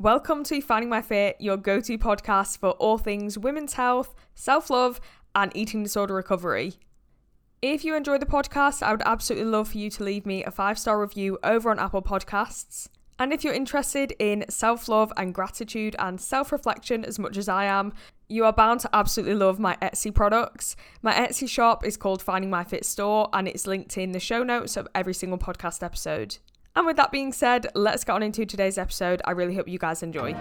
Welcome to Finding My Fit, your go to podcast for all things women's health, self love, and eating disorder recovery. If you enjoy the podcast, I would absolutely love for you to leave me a five star review over on Apple Podcasts. And if you're interested in self love and gratitude and self reflection as much as I am, you are bound to absolutely love my Etsy products. My Etsy shop is called Finding My Fit Store and it's linked in the show notes of every single podcast episode. And with that being said, let's get on into today's episode. I really hope you guys enjoy.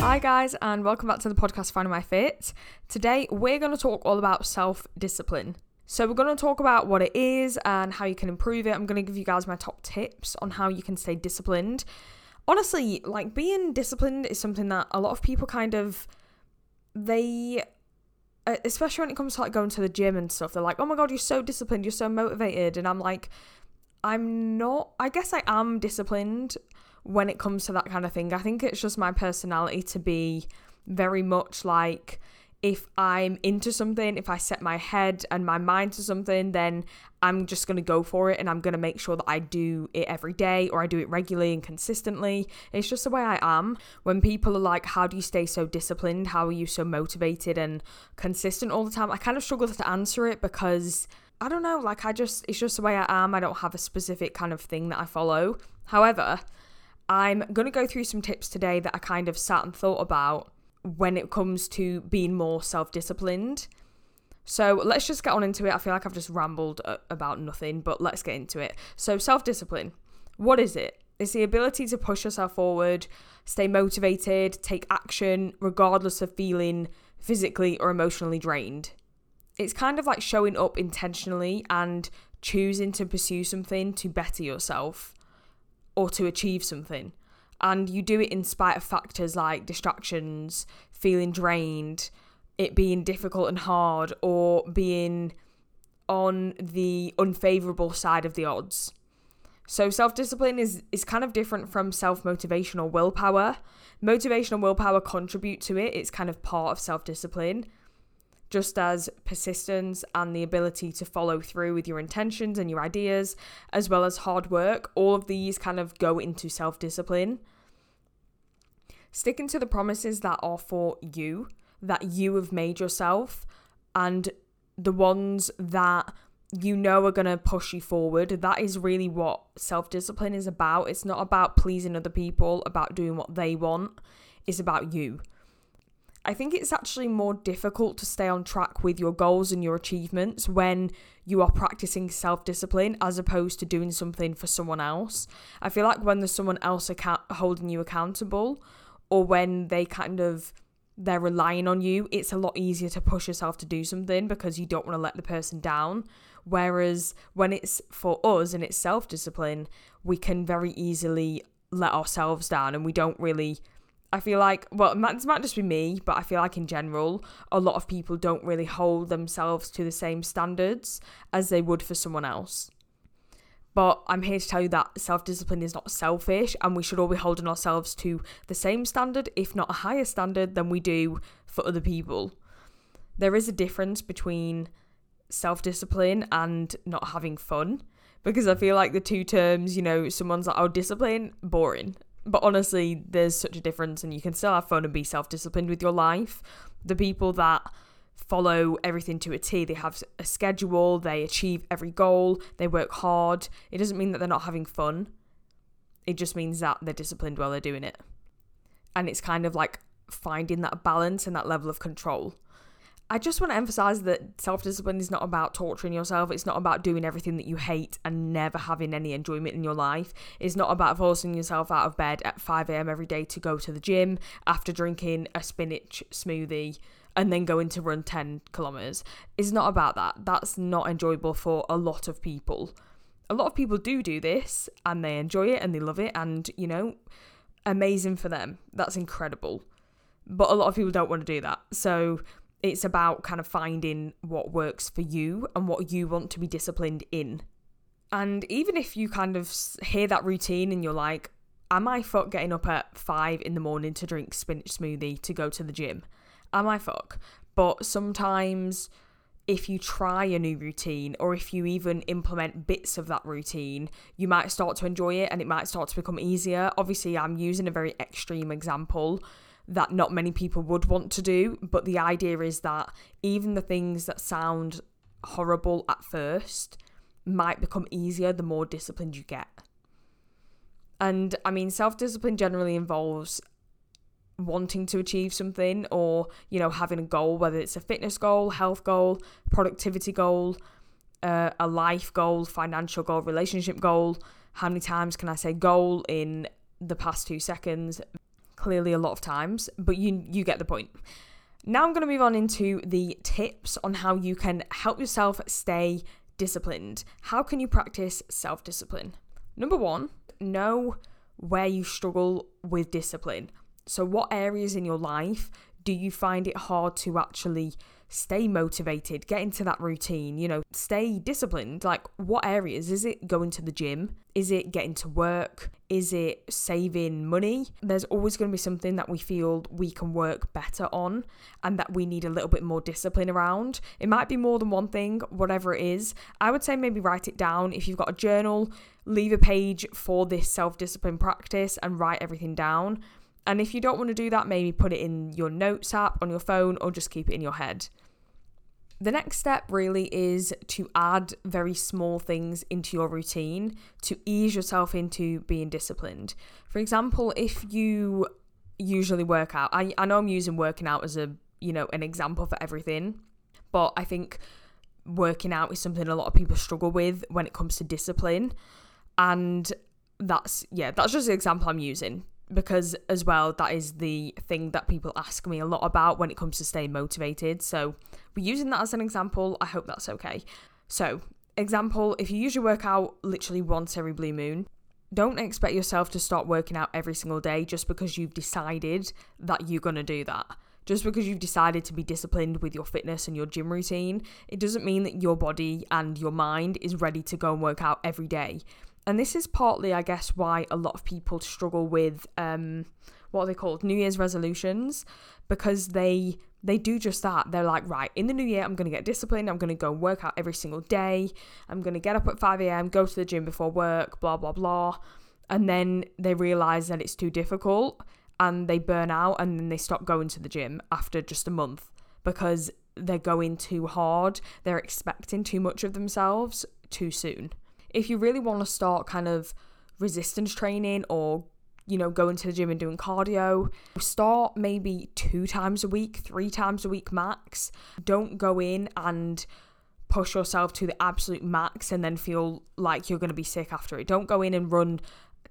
Hi, guys, and welcome back to the podcast Finding My Fit. Today, we're going to talk all about self discipline. So, we're going to talk about what it is and how you can improve it. I'm going to give you guys my top tips on how you can stay disciplined. Honestly, like being disciplined is something that a lot of people kind of they uh, especially when it comes to like going to the gym and stuff they're like oh my god you're so disciplined you're so motivated and i'm like i'm not i guess i am disciplined when it comes to that kind of thing. I think it's just my personality to be very much like if I'm into something, if I set my head and my mind to something, then I'm just going to go for it and I'm going to make sure that I do it every day or I do it regularly and consistently. It's just the way I am. When people are like, How do you stay so disciplined? How are you so motivated and consistent all the time? I kind of struggle to answer it because I don't know, like, I just, it's just the way I am. I don't have a specific kind of thing that I follow. However, I'm going to go through some tips today that I kind of sat and thought about when it comes to being more self disciplined. So let's just get on into it. I feel like I've just rambled uh, about nothing, but let's get into it. So, self discipline. What is it? It's the ability to push yourself forward, stay motivated, take action, regardless of feeling physically or emotionally drained. It's kind of like showing up intentionally and choosing to pursue something to better yourself or to achieve something and you do it in spite of factors like distractions, feeling drained, it being difficult and hard, or being on the unfavorable side of the odds. So self discipline is is kind of different from self motivation or willpower. Motivation and willpower contribute to it. It's kind of part of self discipline. Just as persistence and the ability to follow through with your intentions and your ideas, as well as hard work, all of these kind of go into self discipline sticking to the promises that are for you, that you have made yourself, and the ones that you know are going to push you forward. That is really what self discipline is about. It's not about pleasing other people, about doing what they want, it's about you. I think it's actually more difficult to stay on track with your goals and your achievements when you are practicing self discipline as opposed to doing something for someone else. I feel like when there's someone else account- holding you accountable or when they kind of they're relying on you, it's a lot easier to push yourself to do something because you don't want to let the person down. Whereas when it's for us and it's self discipline, we can very easily let ourselves down and we don't really. I feel like, well, this might just be me, but I feel like in general, a lot of people don't really hold themselves to the same standards as they would for someone else. But I'm here to tell you that self discipline is not selfish, and we should all be holding ourselves to the same standard, if not a higher standard, than we do for other people. There is a difference between self discipline and not having fun because I feel like the two terms, you know, someone's like, oh, discipline, boring. But honestly, there's such a difference, and you can still have fun and be self disciplined with your life. The people that follow everything to a T. They have a schedule, they achieve every goal, they work hard. It doesn't mean that they're not having fun. It just means that they're disciplined while they're doing it. And it's kind of like finding that balance and that level of control. I just want to emphasize that self discipline is not about torturing yourself. It's not about doing everything that you hate and never having any enjoyment in your life. It's not about forcing yourself out of bed at 5 a.m. every day to go to the gym after drinking a spinach smoothie and then going to run 10 kilometers. It's not about that. That's not enjoyable for a lot of people. A lot of people do do this and they enjoy it and they love it, and you know, amazing for them. That's incredible. But a lot of people don't want to do that. So it's about kind of finding what works for you and what you want to be disciplined in. And even if you kind of hear that routine and you're like, am I fuck getting up at five in the morning to drink spinach smoothie to go to the gym? am I fuck? But sometimes if you try a new routine or if you even implement bits of that routine, you might start to enjoy it and it might start to become easier. Obviously, I'm using a very extreme example that not many people would want to do, but the idea is that even the things that sound horrible at first might become easier the more disciplined you get. And I mean, self discipline generally involves wanting to achieve something or, you know, having a goal, whether it's a fitness goal, health goal, productivity goal, uh, a life goal, financial goal, relationship goal. How many times can I say goal in the past two seconds? Clearly, a lot of times, but you you get the point. Now I'm going to move on into the tips on how you can help yourself stay disciplined. How can you practice self discipline? Number one, know where you struggle with discipline. So, what areas in your life do you find it hard to actually stay motivated, get into that routine, you know, stay disciplined. Like, what areas? Is it going to the gym? Is it getting to work? Is it saving money? There's always going to be something that we feel we can work better on and that we need a little bit more discipline around. It might be more than one thing, whatever it is. I would say maybe write it down. If you've got a journal, leave a page for this self discipline practice and write everything down. And if you don't want to do that, maybe put it in your notes app on your phone or just keep it in your head. The next step really is to add very small things into your routine to ease yourself into being disciplined. For example, if you usually work out, I, I know I'm using working out as a you know an example for everything, but I think working out is something a lot of people struggle with when it comes to discipline. And that's yeah, that's just the example I'm using because as well that is the thing that people ask me a lot about when it comes to staying motivated. So we're using that as an example. I hope that's okay. So example if you usually work out literally once every blue moon don't expect yourself to start working out every single day just because you've decided that you're going to do that. Just because you've decided to be disciplined with your fitness and your gym routine, it doesn't mean that your body and your mind is ready to go and work out every day. And this is partly, I guess, why a lot of people struggle with um, what are they called? New Year's resolutions, because they they do just that. They're like, right, in the new year, I'm going to get disciplined. I'm going to go work out every single day. I'm going to get up at 5 a.m., go to the gym before work, blah, blah, blah. And then they realize that it's too difficult and they burn out and then they stop going to the gym after just a month because they're going too hard. They're expecting too much of themselves too soon if you really want to start kind of resistance training or you know, going to the gym and doing cardio. Start maybe two times a week, three times a week max. Don't go in and push yourself to the absolute max and then feel like you're going to be sick after it. Don't go in and run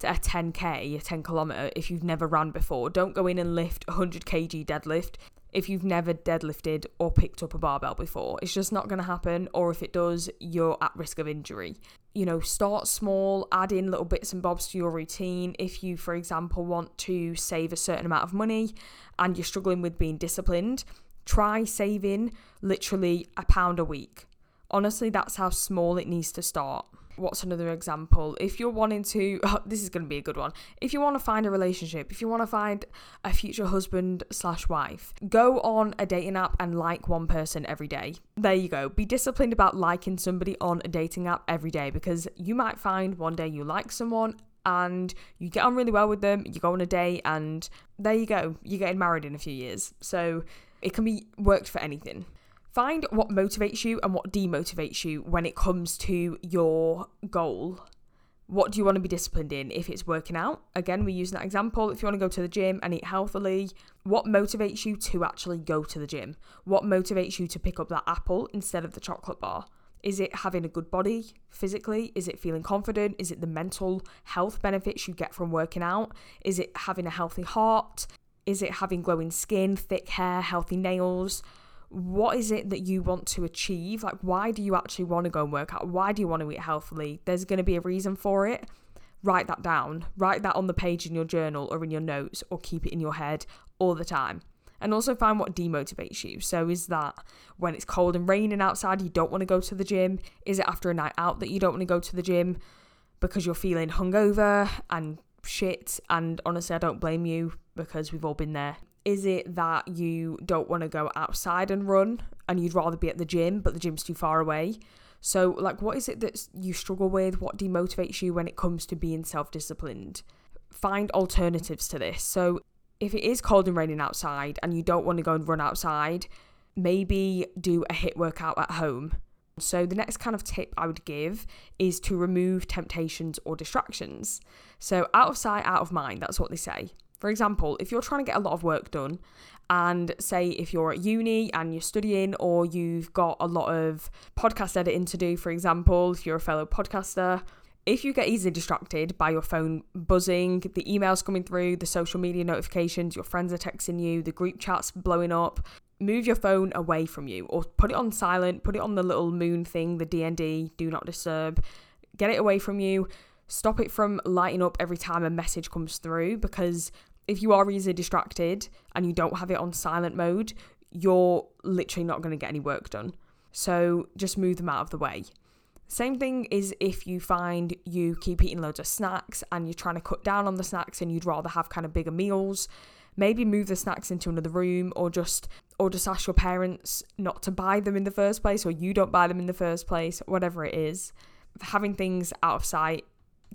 a 10k, a 10 kilometer if you've never ran before. Don't go in and lift 100 kg deadlift if you've never deadlifted or picked up a barbell before. It's just not going to happen, or if it does, you're at risk of injury. You know, start small, add in little bits and bobs to your routine. If you, for example, want to save a certain amount of money and you're struggling with being disciplined, try saving literally a pound a week. Honestly, that's how small it needs to start what's another example? If you're wanting to, oh, this is going to be a good one. If you want to find a relationship, if you want to find a future husband slash wife, go on a dating app and like one person every day. There you go. Be disciplined about liking somebody on a dating app every day because you might find one day you like someone and you get on really well with them, you go on a date, and there you go. You're getting married in a few years. So it can be worked for anything. Find what motivates you and what demotivates you when it comes to your goal. What do you want to be disciplined in? If it's working out, again, we're using that example. If you want to go to the gym and eat healthily, what motivates you to actually go to the gym? What motivates you to pick up that apple instead of the chocolate bar? Is it having a good body physically? Is it feeling confident? Is it the mental health benefits you get from working out? Is it having a healthy heart? Is it having glowing skin, thick hair, healthy nails? What is it that you want to achieve? Like, why do you actually want to go and work out? Why do you want to eat healthily? There's going to be a reason for it. Write that down. Write that on the page in your journal or in your notes or keep it in your head all the time. And also find what demotivates you. So, is that when it's cold and raining outside, you don't want to go to the gym? Is it after a night out that you don't want to go to the gym because you're feeling hungover and shit? And honestly, I don't blame you because we've all been there Is it that you don't want to go outside and run and you'd rather be at the gym, but the gym's too far away? So, like, what is it that you struggle with? What demotivates you when it comes to being self disciplined? Find alternatives to this. So, if it is cold and raining outside and you don't want to go and run outside, maybe do a HIIT workout at home. So, the next kind of tip I would give is to remove temptations or distractions. So, out of sight, out of mind, that's what they say. For example, if you're trying to get a lot of work done, and say if you're at uni and you're studying, or you've got a lot of podcast editing to do, for example, if you're a fellow podcaster, if you get easily distracted by your phone buzzing, the emails coming through, the social media notifications, your friends are texting you, the group chats blowing up, move your phone away from you or put it on silent, put it on the little moon thing, the DND, do not disturb. Get it away from you. Stop it from lighting up every time a message comes through because if you are easily distracted and you don't have it on silent mode, you're literally not going to get any work done. So just move them out of the way. Same thing is if you find you keep eating loads of snacks and you're trying to cut down on the snacks and you'd rather have kind of bigger meals, maybe move the snacks into another room or just or just ask your parents not to buy them in the first place or you don't buy them in the first place, whatever it is. Having things out of sight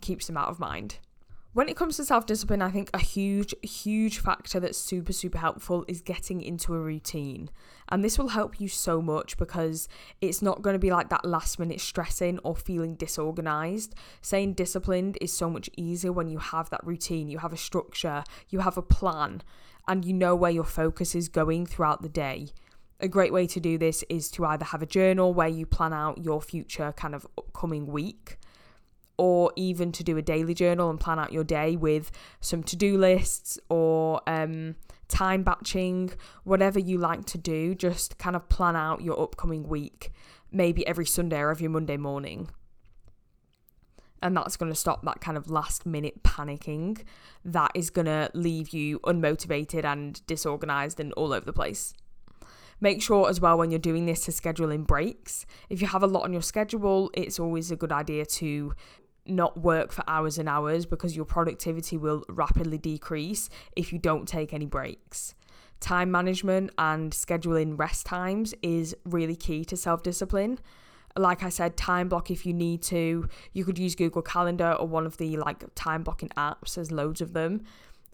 keeps them out of mind. When it comes to self discipline, I think a huge, huge factor that's super, super helpful is getting into a routine. And this will help you so much because it's not going to be like that last minute stressing or feeling disorganized. Saying disciplined is so much easier when you have that routine, you have a structure, you have a plan, and you know where your focus is going throughout the day. A great way to do this is to either have a journal where you plan out your future kind of upcoming week or even to do a daily journal and plan out your day with some to do lists or um, time batching, whatever you like to do, just kind of plan out your upcoming week, maybe every Sunday or every Monday morning. And that's going to stop that kind of last minute panicking that is going to leave you unmotivated and disorganized and all over the place. Make sure as well when you're doing this to schedule in breaks. If you have a lot on your schedule, it's always a good idea to not work for hours and hours because your productivity will rapidly decrease if you don't take any breaks. Time management and scheduling rest times is really key to self discipline. Like I said, time block if you need to. You could use Google Calendar or one of the like time blocking apps, there's loads of them.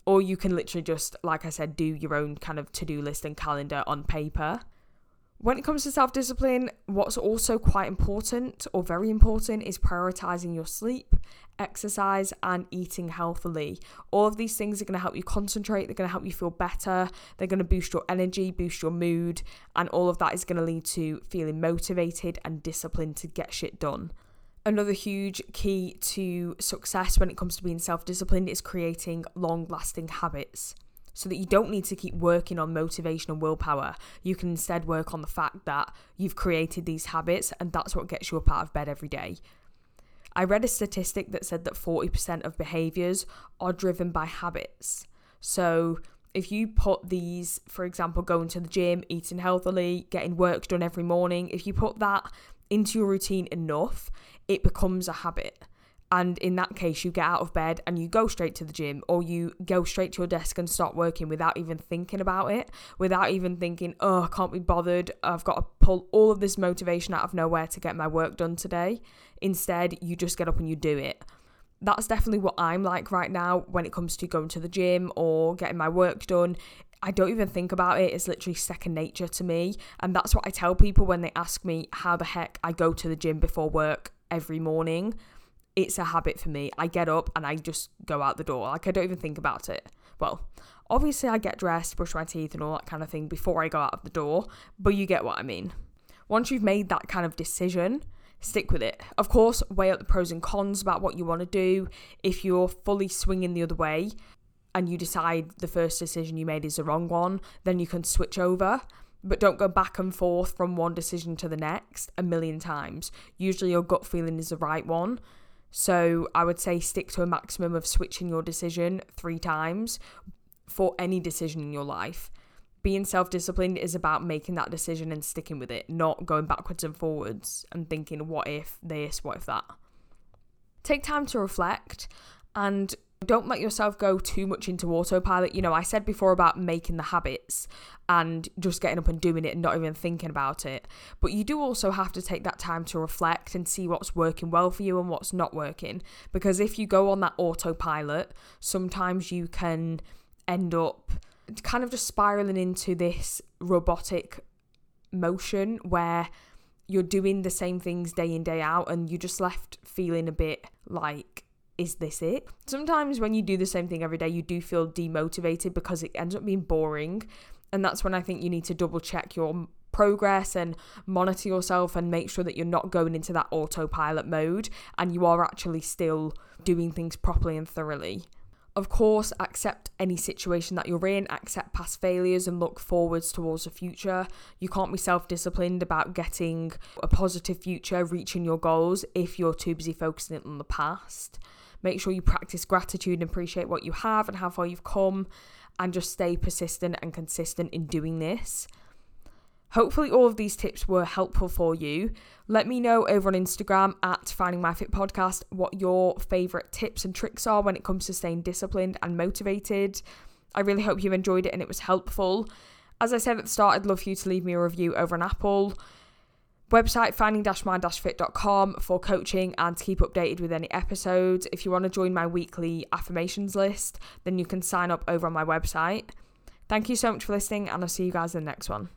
Or you can literally just, like I said, do your own kind of to do list and calendar on paper. When it comes to self discipline, what's also quite important or very important is prioritizing your sleep, exercise, and eating healthily. All of these things are going to help you concentrate, they're going to help you feel better, they're going to boost your energy, boost your mood, and all of that is going to lead to feeling motivated and disciplined to get shit done. Another huge key to success when it comes to being self disciplined is creating long lasting habits so that you don't need to keep working on motivation and willpower. You can instead work on the fact that you've created these habits and that's what gets you up out of bed every day. I read a statistic that said that 40% of behaviors are driven by habits. So, if you put these, for example, going to the gym, eating healthily, getting work done every morning, if you put that into your routine enough, it becomes a habit and in that case you get out of bed and you go straight to the gym or you go straight to your desk and start working without even thinking about it without even thinking oh i can't be bothered. I've got to pull all of this motivation out of nowhere to get my work done today. Instead you just get up and you do it. That's definitely what i'm like right now when it comes to going to the gym or getting my work done. I don't even think about it. It's literally second nature to me. And that's what I tell people when they ask me how the heck I go to the gym before work every morning it's a habit for me. I get up and I just go out the door. Like I don't even think about it. Well, obviously I get dressed, brush my teeth and all that kind of thing before I go out of the door, but you get what I mean. Once you've made that kind of decision, stick with it. Of course, weigh up the pros and cons about what you want to do. If you're fully swinging the other way and you decide the first decision you made is the wrong one, then you can switch over. But don't go back and forth from one decision to the next a million times. Usually, your gut feeling is the right one. So I would say stick to a maximum of switching your decision three times for any decision in your life. Being self disciplined is about making that decision and sticking with it, not going backwards and forwards and thinking, what if this, what if that. Take time to reflect and Don't let yourself go too much into autopilot. You know, I said before about making the habits and just getting up and doing it and not even thinking about it. But you do also have to take that time to reflect and see what's working well for you and what's not working. Because if you go on that autopilot, sometimes you can end up kind of just spiraling into this robotic motion where you're doing the same things day in, day out, and you're just left feeling a bit like is this it? Sometimes when you do the same thing every day, you do feel demotivated because it ends up being boring. And that's when I think you need to double check your progress and monitor yourself and make sure that you're not going into that autopilot mode and you are actually still doing things properly and thoroughly. Of course, accept any situation that you're in, accept past failures, and look forwards towards the future. You can't be self disciplined about getting a positive future, reaching your goals, if you're too busy focusing on the past. Make sure you practice gratitude and appreciate what you have and how far you've come, and just stay persistent and consistent in doing this. Hopefully, all of these tips were helpful for you. Let me know over on Instagram at Finding My Fit Podcast what your favourite tips and tricks are when it comes to staying disciplined and motivated. I really hope you enjoyed it and it was helpful. As I said at the start, I'd love for you to leave me a review over on Apple. Website finding-my-fit.com for coaching and to keep updated with any episodes. If you want to join my weekly affirmations list, then you can sign up over on my website. Thank you so much for listening, and I'll see you guys in the next one.